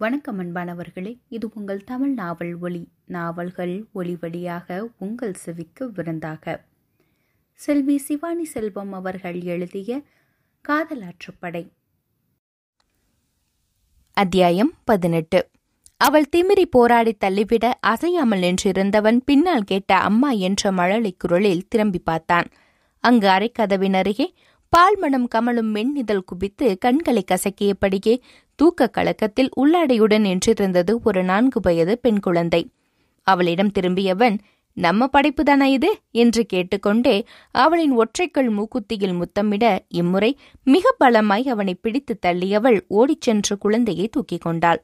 வணக்கம் அன்பானவர்களே இது உங்கள் தமிழ் நாவல் ஒளி நாவல்கள் ஒளி வழியாக உங்கள் செவிக்கு விருந்தாக. செல்வி சிவானி செல்வம் அவர்கள் எழுதிய காதலாற்றுப்படை அத்தியாயம் பதினெட்டு. அவள் திமிரி போராடி தள்ளிவிட அசையாமல் நின்றிருந்தவன் பின்னால் கேட்ட அம்மா என்ற மழலை குரலில் திரும்பி பார்த்தான். அங்கு அரைக்கதவின் அருகே பால்மணம் கமலும் மென்னிதழ் குபித்து கண்களை கசக்கியபடியே தூக்க கலக்கத்தில் உள்ளாடையுடன் நின்றிருந்தது ஒரு நான்கு வயது பெண் குழந்தை. அவளிடம் திரும்பியவன் நம்ம படைப்புதானா இது? என்று கேட்டுக்கொண்டே அவளின் ஒற்றைக்கல் மூக்குத்தியில் முத்தமிட இம்முறை மிக பலமாய் அவனை பிடித்து தள்ளியவள் ஓடிச் சென்று குழந்தையை தூக்கிக் கொண்டாள்.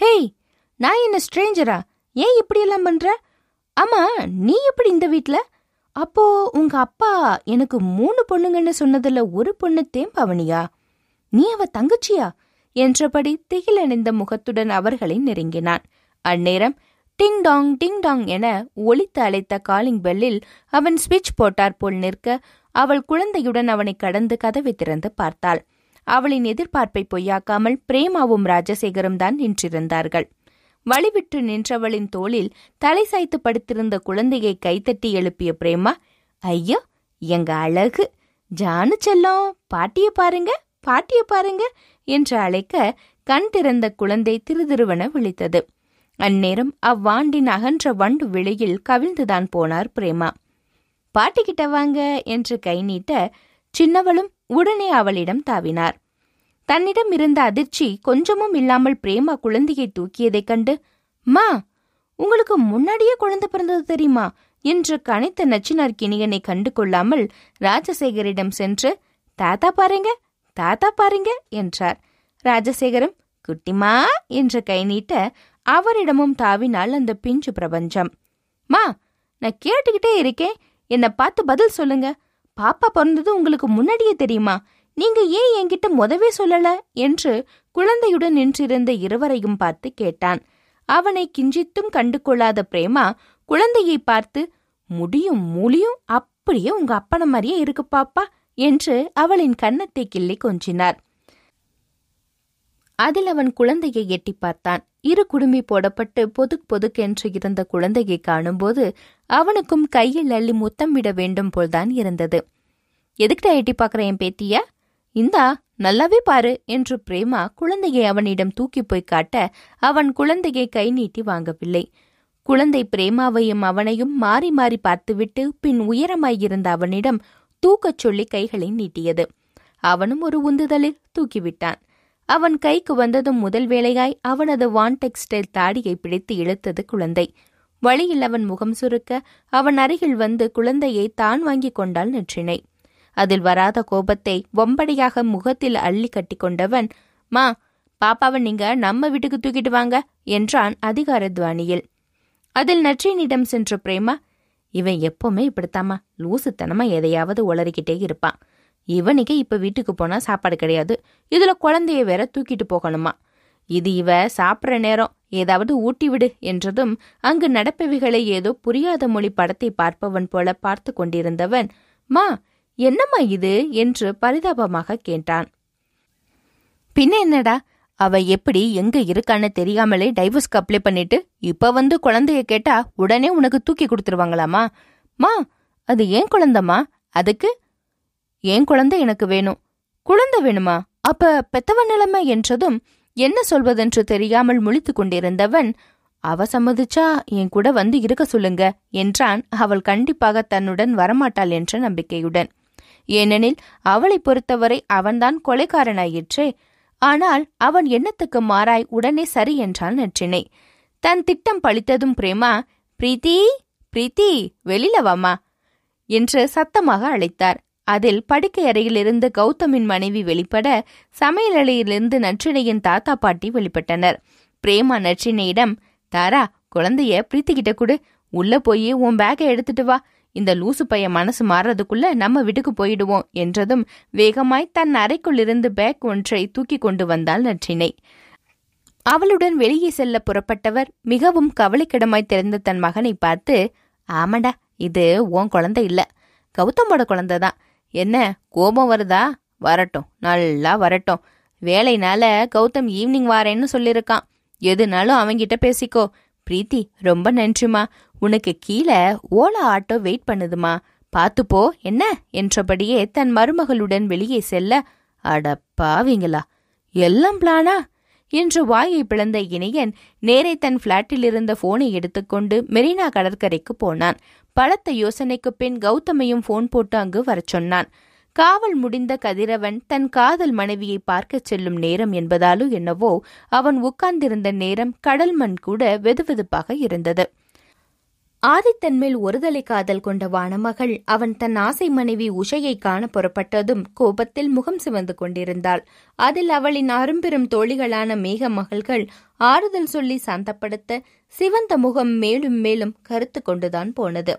ஹேய் நான் என்ன ஸ்ட்ரேஞ்சரா? ஏன் இப்படியெல்லாம் பண்ற? ஆமா நீ எப்படி இந்த வீட்ல? அப்போ உங்க அப்பா எனக்கு மூணு பொண்ணுங்கன்னு சொன்னதுல ஒரு பொண்ணு தேம்பவனியா நீ அவ தங்கச்சியா? என்றபடி திகிலணிந்த முகத்துடன் அவர்களை நெருங்கினான். அந்நேரம் டிங் டாங் டிங் டாங் என ஒலித்து அழைத்த காலிங் பெல்லில் அவன் ஸ்விட்ச் போட்டார் போல் நிற்க அவள் குழந்தையுடன் அவனை கடந்து கதவை திறந்து பார்த்தாள். அவளின் எதிர்பார்ப்பை பொய்யாக்காமல் பிரேமாவும் ராஜசேகரும் தான் நின்றிருந்தார்கள். வழிவிட்டு நின்றவளின் தோளில் தலை சாய்த்து படுத்திருந்த குழந்தையை கைத்தட்டி எழுப்பிய பிரேமா ஐயோ எங்க அழகு! ஜானு செல்லம் பாட்டிய பாருங்க பாட்டிய பாருங்க என்று அழைக்க கண் திறந்த குழந்தை திருதிருவன விழித்தது. அந்நேரம் அவ்வாண்டின் அகன்ற வண்டு வெளியில் கவிழ்ந்துதான் போனார் பிரேமா. பாட்டிக்கிட்ட வாங்க என்று கை நீட்ட சின்னவளும் உடனே அவளிடம் தாவினார். தன்னிடம் இருந்த அதிர்ச்சி கொஞ்சமும் இல்லாமல் பிரேமா குழந்தையை தூக்கியதைக் கண்டு மா உங்களுக்கு முன்னாடியே குழந்தை பிறந்தது தெரியுமா? என்று கனைத்த நச்சினார் கிணியனை கண்டு கொள்ளாமல் ராஜசேகரிடம் சென்று தாத்தா பாருங்க தாத்தா பாருங்க என்றார். ராஜசேகரம் குட்டிமா என்று கை நீட்ட அவரிடமும் தாவினால் அந்த பிஞ்சு பிரபஞ்சம். மா நான் கேட்டுக்கிட்டே இருக்கேன். என்னை பார்த்து பதில் சொல்லுங்க. பாப்பா பிறந்தது உங்களுக்கு முன்னாடியே தெரியுமா? நீங்க ஏன் என்கிட்ட முதவே சொல்லல? என்று குழந்தையுடன் நின்றிருந்த இருவரையும் பார்த்து கேட்டான். அவனை கிஞ்சித்தும் கண்டு கொள்ளாத பிரேமா குழந்தையை பார்த்து முடியும் மூலியும் அப்படியே உங்க அப்பன மாதிரியே இருக்கு பாப்பா. என்று அவளின் கன்னத்தை கிள்ளி கொஞ்சினார். அதில் அவன் குழந்தையை எட்டி பார்த்தான். இரு குடுமி போடப்பட்டு பொதுக் பொதுக்கென்று இருந்த குழந்தையை காணும்போது அவனுக்கும் கையில் அள்ளி முத்தம் விட வேண்டும் போல்தான் இருந்தது. எதுக்கிட்ட எட்டி பார்க்குற என் பேத்தியா? இந்தா நல்லாவே பாரு என்று பிரேமா குழந்தையை அவனிடம் தூக்கி போய் காட்ட அவன் குழந்தையை கை நீட்டி வாங்கவில்லை. குழந்தை பிரேமாவையும் அவனையும் மாறி மாறி பார்த்துவிட்டு பின் உயரமாயிருந்த அவனிடம் தூக்கச் சொல்லி கைகளை நீட்டியது. அவனும் ஒரு உந்துதலில் தூக்கிவிட்டான். அவன் கைக்கு வந்ததும் முதல் வேளையாய் அவனது வான் டெக்ஸ்டைல் தாடியை பிடித்து இழுத்தது குழந்தை. வழியில் அவன் முகம் சுருக்க அவன் அருகில் வந்து குழந்தையை தான் வாங்கிக் கொண்டால் நெற்றினை. அதில் வராத கோபத்தை ஒம்படையாக முகத்தில் அள்ளி கட்டி கொண்டவன் மா பாப்பாவை நீங்க நம்ம வீட்டுக்கு தூக்கிட்டு வாங்க என்றான் அதிகார துவானியில் அதில் நற்றினிடம் சென்ற பிரேமா இவன் எப்பவுமே இப்படித்தாம்மா. லூசுத்தனமா எதையாவது உளறிக்கிட்டே இருப்பான் இவனுக்கு இப்ப வீட்டுக்கு போனா சாப்பாடு கிடையாது. இதுல குழந்தைய வேற தூக்கிட்டு போகணுமா. இது இவ சாப்பிட்ற நேரம். ஏதாவது ஊட்டி விடு என்றதும் அங்கு நடப்பவைகளை ஏதோ புரியாத மொழி படத்தை பார்ப்பவன் போல பார்த்து கொண்டிருந்தவன் மா என்னம்மா இது? என்று பரிதாபமாக கேட்டான். பின்ன என்னடா? அவ எப்படி எங்க இருக்கான்னு தெரியாமலே டைவர்ஸ்க்கு அப்ளை பண்ணிட்டு இப்ப வந்து குழந்தைய கேட்டா உடனே உனக்கு தூக்கி கொடுத்துருவாங்களாமா? மா அது ஏன் குழந்தம்மா? அதுக்கு ஏன் குழந்தை எனக்கு வேணும்? குழந்தை வேணுமா? அப்ப பெத்தவன் நிலைமை என்றதும் என்ன சொல்வதென்று தெரியாமல் முழித்து கொண்டிருந்தவன் அவ சம்மதிச்சா என் கூட வந்து இருக்க சொல்லுங்க என்றான். அவள் கண்டிப்பாக தன்னுடன் வரமாட்டாள் என்ற நம்பிக்கையுடன். ஏனெனில் அவளை பொறுத்தவரை அவன்தான் கொலைக்காரனாயிற்றே. ஆனால் அவன் எண்ணத்துக்கு மாறாய் உடனே சரி என்றான் நற்றினை. தன் திட்டம் பழித்ததும் பிரேமா பிரீத்தி பிரீத்தி வெளியில வாமா என்று சத்தமாக அழைத்தார். அதில் படுக்கை அறையிலிருந்து கௌதமின் மனைவி வெளிப்பட சமையலறையிலிருந்து நற்றினையின் தாத்தா பாட்டி வெளிப்பட்டனர். பிரேமா நற்றினையிடம் தாரா குழந்தைய பிரீத்திக்கிட்ட கொடு. உள்ள போய் உன் பேக்கை எடுத்துட்டு வா. இந்த லூசு பைய மனசு மாறுறதுக்குள்ள நம்ம வீட்டுக்கு போயிடுவோம் என்றதும் வேகமாய் தன் அறைக்குள்ளிருந்து பேக் ஒன்றை தூக்கி கொண்டு வந்தாள் நற்றினை. அவளுடன் வெளியே செல்ல புறப்பட்டவர் மிகவும் கவலைக்கிடமாய் திறந்த தன் மகனை பார்த்து ஆமாடா இது உன் குழந்தை இல்ல. கௌதமோட குழந்தைதான் என்ன கோபம் வருதா? வரட்டும் நல்லா வரட்டும். வேலைனால கௌதம் ஈவினிங் வாரேன்னு சொல்லியிருக்கான். எதுனாலும் அவங்கிட்ட பேசிக்கோ. பிரீத்தி ரொம்ப நன்றிமா உனக்கு கீழே ஓலா ஆட்டோ வெயிட் பண்ணுதுமா. பார்த்துப்போ என்ன? என்றபடியே தன் மருமகளுடன் வெளியே செல்ல அடப்பாவீங்களா எல்லாம் பிளானா? என்று வாயை பிளந்த இணையன் நேரே தன் பிளாட்டில் இருந்த போனை எடுத்துக்கொண்டு மெரினா கடற்கரைக்கு போனான். பலத்த யோசனைக்குப் பின் கௌதமையும் போன் போட்டு அங்கு வரச் சொன்னான். காவல் முடிந்த கதிரவன் தன் காதல் மனைவியை பார்க்கச் செல்லும் நேரம் என்பதாலோ என்னவோ அவன் உட்கார்ந்திருந்த நேரம் கடல் மண் கூட வெதுவெதுப்பாக இருந்தது. ஆதித்தன் மேல் ஒருதலை காதல் கொண்ட வானமகள் அவன் தன் ஆசை மனைவி உஷையை காண புறப்பட்டதும் கோபத்தில் முகம் சிவந்து கொண்டிருந்தாள். அதில் அவளின் அரும்பெரும் தோழிகளான மேக மகள்கள் ஆறுதல் சொல்லி சாந்தப்படுத்த சிவந்த முகம் மேலும் மேலும் கருத்து கொண்டுதான் போனது.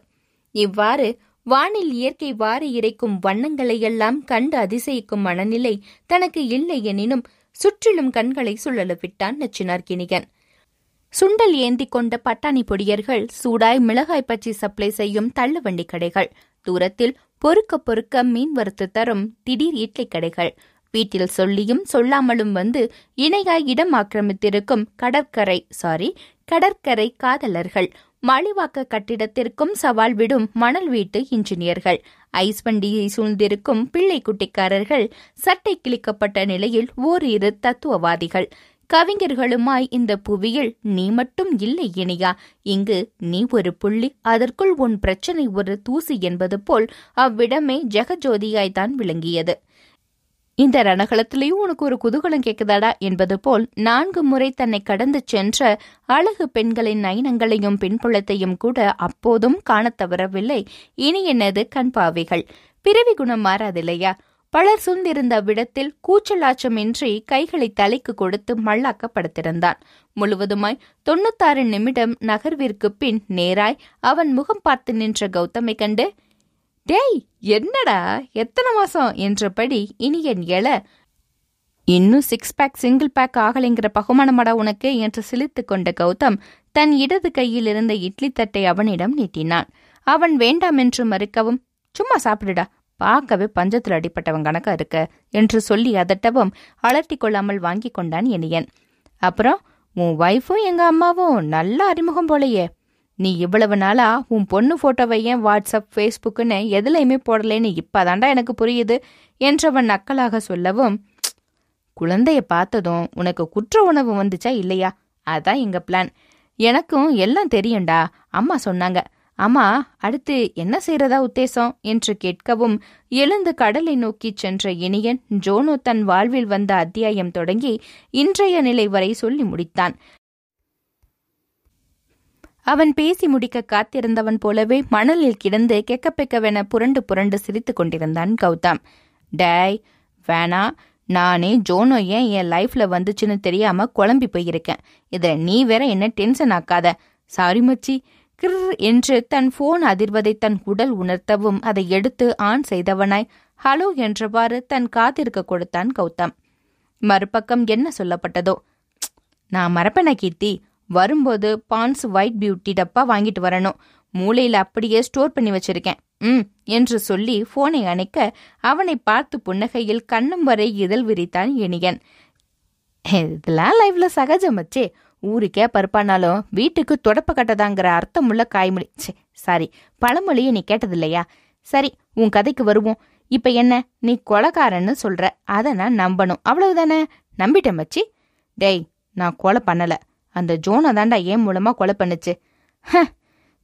இவ்வாறு வானில் இயற்கை வாரி இறைக்கும் வண்ணங்களையெல்லாம் கண்டு அதிசயிக்கும் மனநிலை தனக்கு இல்லை எனினும் சுற்றிலும் கண்களை சுழல விட்டான் நச்சினார்கினியன் சுண்டல் ஏந்தி கொண்ட பட்டாணி பொடியர்கள் சூடாய் மிளகாய் பச்சி சப்ளை செய்யும் தள்ளுவண்டி கடைகள். தூரத்தில் பொறுக்க பொறுக்க மீன் வறுத்து தரும் திடீர் இட்லி கடைகள். வீட்டில் சொல்லியும் சொல்லாமலும் வந்து இணையாய் இடம் ஆக்கிரமித்திருக்கும் கடற்கரை சாரி கடற்கரை காதலர்கள். மலிவாக்க கட்டிடத்திற்கும் சவால் விடும் மணல் வீட்டு இன்ஜினியர்கள். ஐஸ் வண்டியை சூழ்ந்திருக்கும் பிள்ளை குட்டிக்காரர்கள் சட்டை கிழிக்கப்பட்ட நிலையில் ஓரிரு தத்துவவாதிகள். கவிஞர்களுமாய் இந்த புவியில் நீ மட்டும் இல்லை இனியா. இங்கு நீ ஒரு புள்ளி அதற்குள் உன் பிரச்சனை ஒரு தூசி என்பது போல் அவ்விடமே ஜெகஜோதியாய்தான் விளங்கியது. இந்த ரணகலத்திலேயும் உனக்கு ஒரு குதூகலம் கேட்குதாடா என்பது போல் நான்கு முறை தன்னை கடந்து சென்ற அழகு பெண்களின் நயனங்களையும் பின்புலத்தையும் கூட அப்போதும் காணத் தவறவில்லை. இனி என்னது கண்பாவைகள்? பிறவி குணம் மாறாதில்லையா? பலர் சூழ்ந்திருந்த விடத்தில் கூச்சலாச்சமின்றி கைகளை தலைக்கு கொடுத்து மல்லாக்கப்படுத்திருந்தான். முழுவதுமாய் தொண்ணூத்தாறு நிமிடம் நகர்விற்கு பின் நேராய் அவன் முகம் பார்த்து நின்ற கௌதமை கண்டு டேய் என்னடா எத்தனை மாசம்? என்றபடி இனியன் எழ இன்னும் சிக்ஸ் பேக் சிங்கிள் பேக் ஆகலைங்கிற பகுமானமடா உனக்கு? என்று சிலித்துக் கொண்ட கௌதம் தன் இடது கையில் இருந்த இட்லி தட்டை அவனிடம் நீட்டினான். அவன் வேண்டாம் என்று மறுக்கவும் சும்மா சாப்பிடுடா பார்க்கவே பஞ்சத்தில் அடிப்பட்டவன் கணக்கா இருக்க என்று சொல்லி அதட்டவும் அலர்த்தி கொள்ளாமல் வாங்கி கொண்டான் இனியன் அப்புறம் உன் ஒய்ஃபும் எங்க அம்மாவும் நல்ல அறிமுகம் போலையே. நீ இவ்வளவு நாளா உன் பொண்ணு போட்டோவை ஏன் வாட்ஸ்அப் ஃபேஸ்புக்குன்னு எதுலையுமே போடலேன்னு இப்பதாண்டா எனக்கு புரியுது என்றவன் நக்கலாக சொல்லவும் குழந்தைய பார்த்ததும் உனக்கு குற்ற உணவு வந்துச்சா இல்லையா? அதான் எங்க பிளான் எனக்கும் எல்லாம் தெரியும்டா அம்மா சொன்னாங்க. அம்மா அடுத்து என்ன செய்யறதா உத்தேசம்? என்று கேட்கவும் எழுந்து கடலை நோக்கிச் சென்ற இனியன் ஜோனோ தன் வாழ்வில் வந்த அத்தியாயம் தொடங்கி இன்றைய நிலை வரை சொல்லி முடித்தான். அவன் பேசி முடிக்க காத்திருந்தவன் போலவே மணலில் கிடந்து கெக்கப்பெக்கவென புரண்டு புரண்டு சிரித்துக் கொண்டிருந்தான் கௌதம். டேய் வேணா நானே ஜோனோ ஏன் என் லைஃப்ல வந்துச்சுன்னு தெரியாம குழம்பி போயிருக்கேன். இதுல நீ வேற என்ன டென்ஷன் ஆக்காத. சாரி மச்சி கிர் என்று தன் போன் அதிர்வதை தன் உடல் உணர்த்தவும் அதை எடுத்து ஆன் செய்தவனாய். ஹலோ என்றவாறு தன் காத்திருக்க கொடுத்தான் கௌதம். மறுபக்கம் என்ன சொல்லப்பட்டதோ? நான் மறப்பேன கீர்த்தி? வரும்போது பான்ஸ் ஒயிட் பியூட்டி டப்பா வாங்கிட்டு வரணும். மூளையில் அப்படியே ஸ்டோர் பண்ணி வச்சிருக்கேன். ம் என்று சொல்லி போனை அணைக்க அவனை பார்த்து புன்னகையில் கண்ணும் வரை இதழ் விரித்தான் இனியன். இதெல்லாம் லைஃப்ல சகஜமச்சே ஊருக்கே பருப்பானாலும் வீட்டுக்கு தொடப்ப கட்டதாங்கிற அர்த்தமுள்ள காய்மொழி. சாரி பழமொழியை நீ கேட்டதில்லையா? சரி உன் கதைக்கு வருவோம். இப்ப என்ன நீ கொலகாரன்னு சொல்ற அதை நான் நம்பணும். அவ்வளவுதானே? நம்பிட்டேன் மச்சி. டேய் நான் கொலை பண்ணல. அந்த ஜோனை தாண்டா ஏன் மூலமா கொலை பண்ணுச்சு? ஹ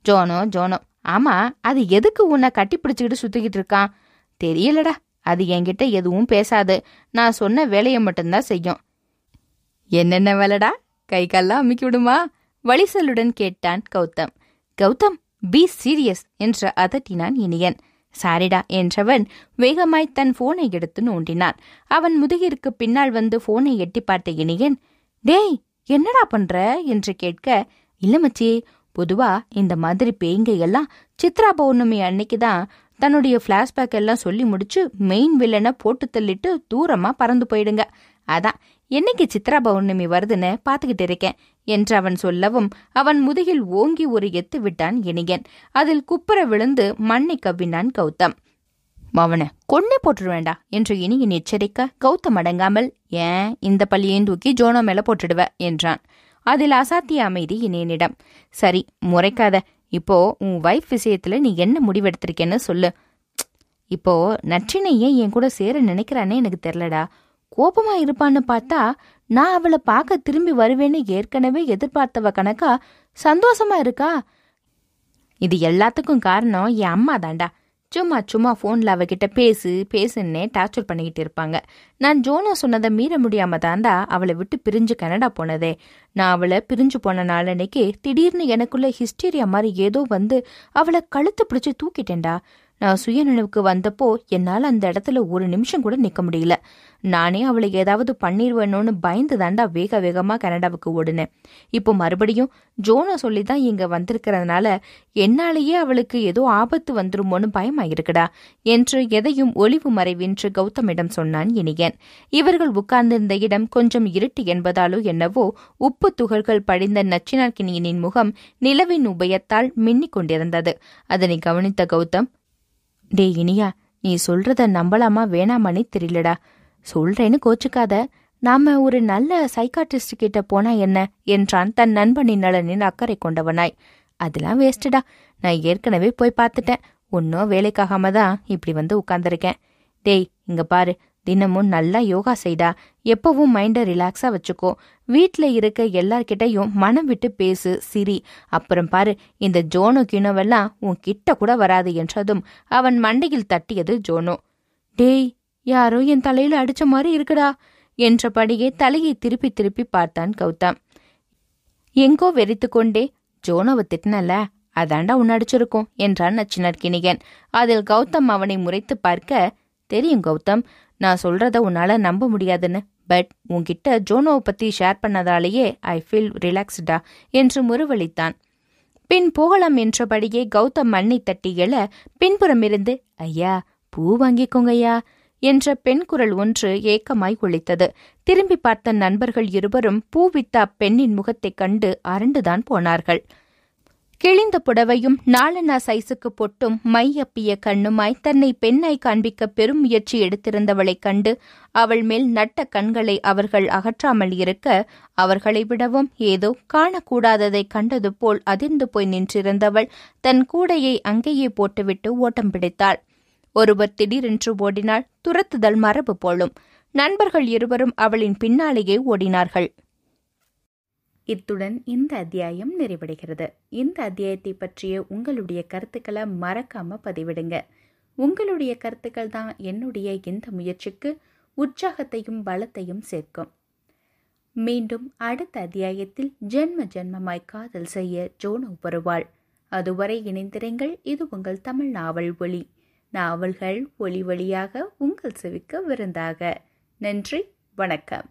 ஜோனோ ஜோனோ. ஆமா அது எதுக்கு உன்னை கட்டி பிடிச்சுக்கிட்டு சுத்திக்கிட்டு இருக்கான்? தெரியலடா அது என்கிட்ட எதுவும் பேசாது. நான் சொன்ன வேலையை மட்டும்தான் செய்யும். என்னென்ன வேலைடா? கை கால்லாம் அமுக்கி விடுமா வழிசலுடன் கேட்டான் கௌதம். கௌதம் பி சீரியஸ் என்று அதட்டினான் இனியன். சாரிடா என்றவன் வேகமாய் தன் போனை எடுத்து நோண்டினான். அவன் முதுகிற்கு பின்னால் வந்து போனை எட்டி பார்த்த இனியன் டேய் என்னடா பண்ற? என்று கேட்க இல்ல மச்சி பொதுவா இந்த மாதிரி பேய்ங்க எல்லாம் சித்ரா பௌர்ணமி அன்னைக்கு தான் தன்னுடைய பிளாஷ்பேக் எல்லாம் சொல்லி முடிச்சு மெயின் வில்லனை போட்டு தள்ளிட்டு தூரமா பறந்து போயிடுங்க. அதான் என்னைக்கு சித்ரா பௌர்ணமி வருதுன்னு பாத்துக்கிட்டு இருக்கேன் என்று அவன் சொல்லவும் அவன் முதுகில் ஓங்கி ஒரு எத்து விட்டான் இனியன் அதில் குப்புற விழுந்து மண்ணை கவ்வினான் கௌதம். அவனை கொன்னே போட்டுருவேண்டா என்று இனியன் எச்சரிக்க கௌதம் அடங்காமல் ஏன் இந்த பள்ளியையும் தூக்கி ஜோனோ மேல போட்டுடுவ என்றான். அதில் அசாத்திய அமைதி இனியனிடம் சரி முறைக்காத. இப்போ உன் வைஃப் விஷயத்துல நீ என்ன முடிவெடுத்திருக்கேன்னு சொல்லு. இப்போ நற்றினை ஏன் என் கூட சேர நினைக்கிறானே எனக்கு தெரிலடா கோபமா இருப்பான்னு பார்த்தா நான் அவளை பார்க்க திரும்பி வருவேன்னு ஏற்கனவே எதிர்பார்த்தவ கணக்கா சந்தோஷமா இருக்கா? இது எல்லாத்துக்கும் காரணம் என் அம்மா தாண்டா சும்மா சும்மா ஃபோனில் அவகிட்ட பேசு பேசுன்னே டார்ச்சர் பண்ணிக்கிட்டு இருப்பாங்க. நான் ஜோனோ சொன்னதை மீற முடியாம தாண்டா அவளை விட்டு பிரிஞ்சு கனடா போனதே. நான் அவளை பிரிஞ்சு போன நாளன்னைக்கு திடீர்னு எனக்குள்ள ஹிஸ்டீரியா மாதிரி ஏதோ வந்து அவளை கழுத்து பிடிச்சு தூக்கிட்டேன்டா. நான் சுயநினைவுக்கு வந்தப்போ என்னால் அந்த இடத்துல ஒரு நிமிஷம் கூட நிற்க முடியல. நானே அவளை ஏதாவது பண்ணிடுவேணும்னு பயந்து தாண்டா வேக வேகமாக கனடாவுக்கு ஓடினேன். இப்போ மறுபடியும் ஜோனை சொல்லி தான் இங்கே வந்திருக்கிறதுனால என்னாலேயே அவளுக்கு ஏதோ ஆபத்து வந்துருமோன்னு பயமாயிருக்குடா என்று எதையும் ஒளிவு மறைவின்றி கௌதமிடம் சொன்னான் இனியன். இவர்கள் உட்கார்ந்திருந்த இடம் கொஞ்சம் இருட்டு என்பதாலோ என்னவோ உப்பு துகள்கள் படிந்த நச்சினார்கினியனின் முகம் நிலவின் உபயத்தால் மின்னிக் கொண்டிருந்தது அதனை கவனித்த கௌதம் டே இனியா நீ சொல்றத நம்பலாமா வேணாமான்னு தெரியலடா. சொல்றேன்னு கோச்சுக்காத. நாம ஒரு நல்ல சைக்காட்ரிஸ்ட் கிட்ட போனா என்ன என்றான் தன் நண்பனின் நலனின் அக்கறை கொண்டவனாய். அதெல்லாம் வேஸ்ட்டுடா நான் ஏற்கனவே போய் பார்த்துட்டேன். ஒன்றும் வேலைக்காகாம தான் இப்படி வந்து உட்கார்ந்திருக்கேன். டேய் இங்க பாரு. தினமும் நல்லா யோகா செய்டா. எப்பவும் மைண்டை ரிலாக்ஸா வச்சுக்கோ. வீட்ல இருக்க எல்லார்கிட்டயும் மனம் விட்டு பேசு சிரி. அப்புறம் பாரு இந்த ஜோனோ கிணோவெல்லாம் உன் கிட்ட கூட வராது என்றதும் அவன் மண்டையில் தட்டியது ஜோனோ. டேய் யாரோ என் தலையில அடிச்ச மாதிரி இருக்குடா என்றபடியே தலையை திருப்பி திருப்பி பார்த்தான் கௌதம். எங்கோ வெறித்துக்கொண்டே ஜோனோவை திட்டினல அதாண்டா உன் அடிச்சிருக்கும் என்றான் நச்சினர்கிணிகன். அதில் கௌதம் அவனை முறைத்து பார்க்க தெரியும் கௌதம் நான் சொல்றத உன்னால நம்ப முடியாதுன்னு. பட் உன்கிட்ட ஜோனோவை பத்தி ஷேர் பண்ணதாலேயே ஐ ஃபீல் ரிலாக்ஸ்டா என்று முறுவளித்தான். பின் போகலாம் என்றபடியே கௌதம் மண்ணை தட்டி எழ பின்புறமிருந்து ஐயா பூ வாங்கிக்கோங்கய்யா என்ற பெண் குரல் ஒன்று ஏக்கமாய் ஒழித்தது திரும்பி பார்த்த நண்பர்கள் இருவரும் பூ வித்த அப்பெண்ணின் முகத்தைக் கண்டு அரண்டுதான் போனார்கள். கிழிந்த புடவையும் நாலனா சைஸுக்கு பொட்டும் மை அப்பிய கண்ணுமாய் தன்னை பெண்ணாய் காண்பிக்க பெரும் முயற்சி எடுத்திருந்தவளைக் கண்டு அவள் மேல் நட்ட கண்களை அவர்கள் அகற்றாமல் இருக்க அவர்களை விடவும் ஏதோ காணக்கூடாததை கண்டது போல் அதிர்ந்து போய் நின்றிருந்தவள் தன் கூடையை அங்கேயே போட்டுவிட்டு ஓட்டம் பிடித்தாள். ஒருவர் திடீரென்று ஓடினாள் துரத்துதல் மரபு போலும். நண்பர்கள் இருவரும் அவளின் பின்னாலேயே ஓடினார்கள். இத்துடன் இந்த அத்தியாயம் நிறைவடைகிறது. இந்த அத்தியாயத்தை பற்றிய உங்களுடைய கருத்துக்களை மறக்காம பதிவிடுங்க. உங்களுடைய கருத்துக்கள் தான் என்னுடைய இந்த முயற்சிக்கு உற்சாகத்தையும் பலத்தையும் சேர்க்கும். மீண்டும் அடுத்த அத்தியாயத்தில் ஜென்ம ஜென்மமாய் காதல் செய்ய ஜோனோ வருவாள். அதுவரை இணைந்திருங்கள். இது உங்கள் தமிழ் நாவல் ஒளி நாவல்கள் ஒளி வழியாக உங்கள் செவிக்க விருந்தாக. நன்றி. வணக்கம்.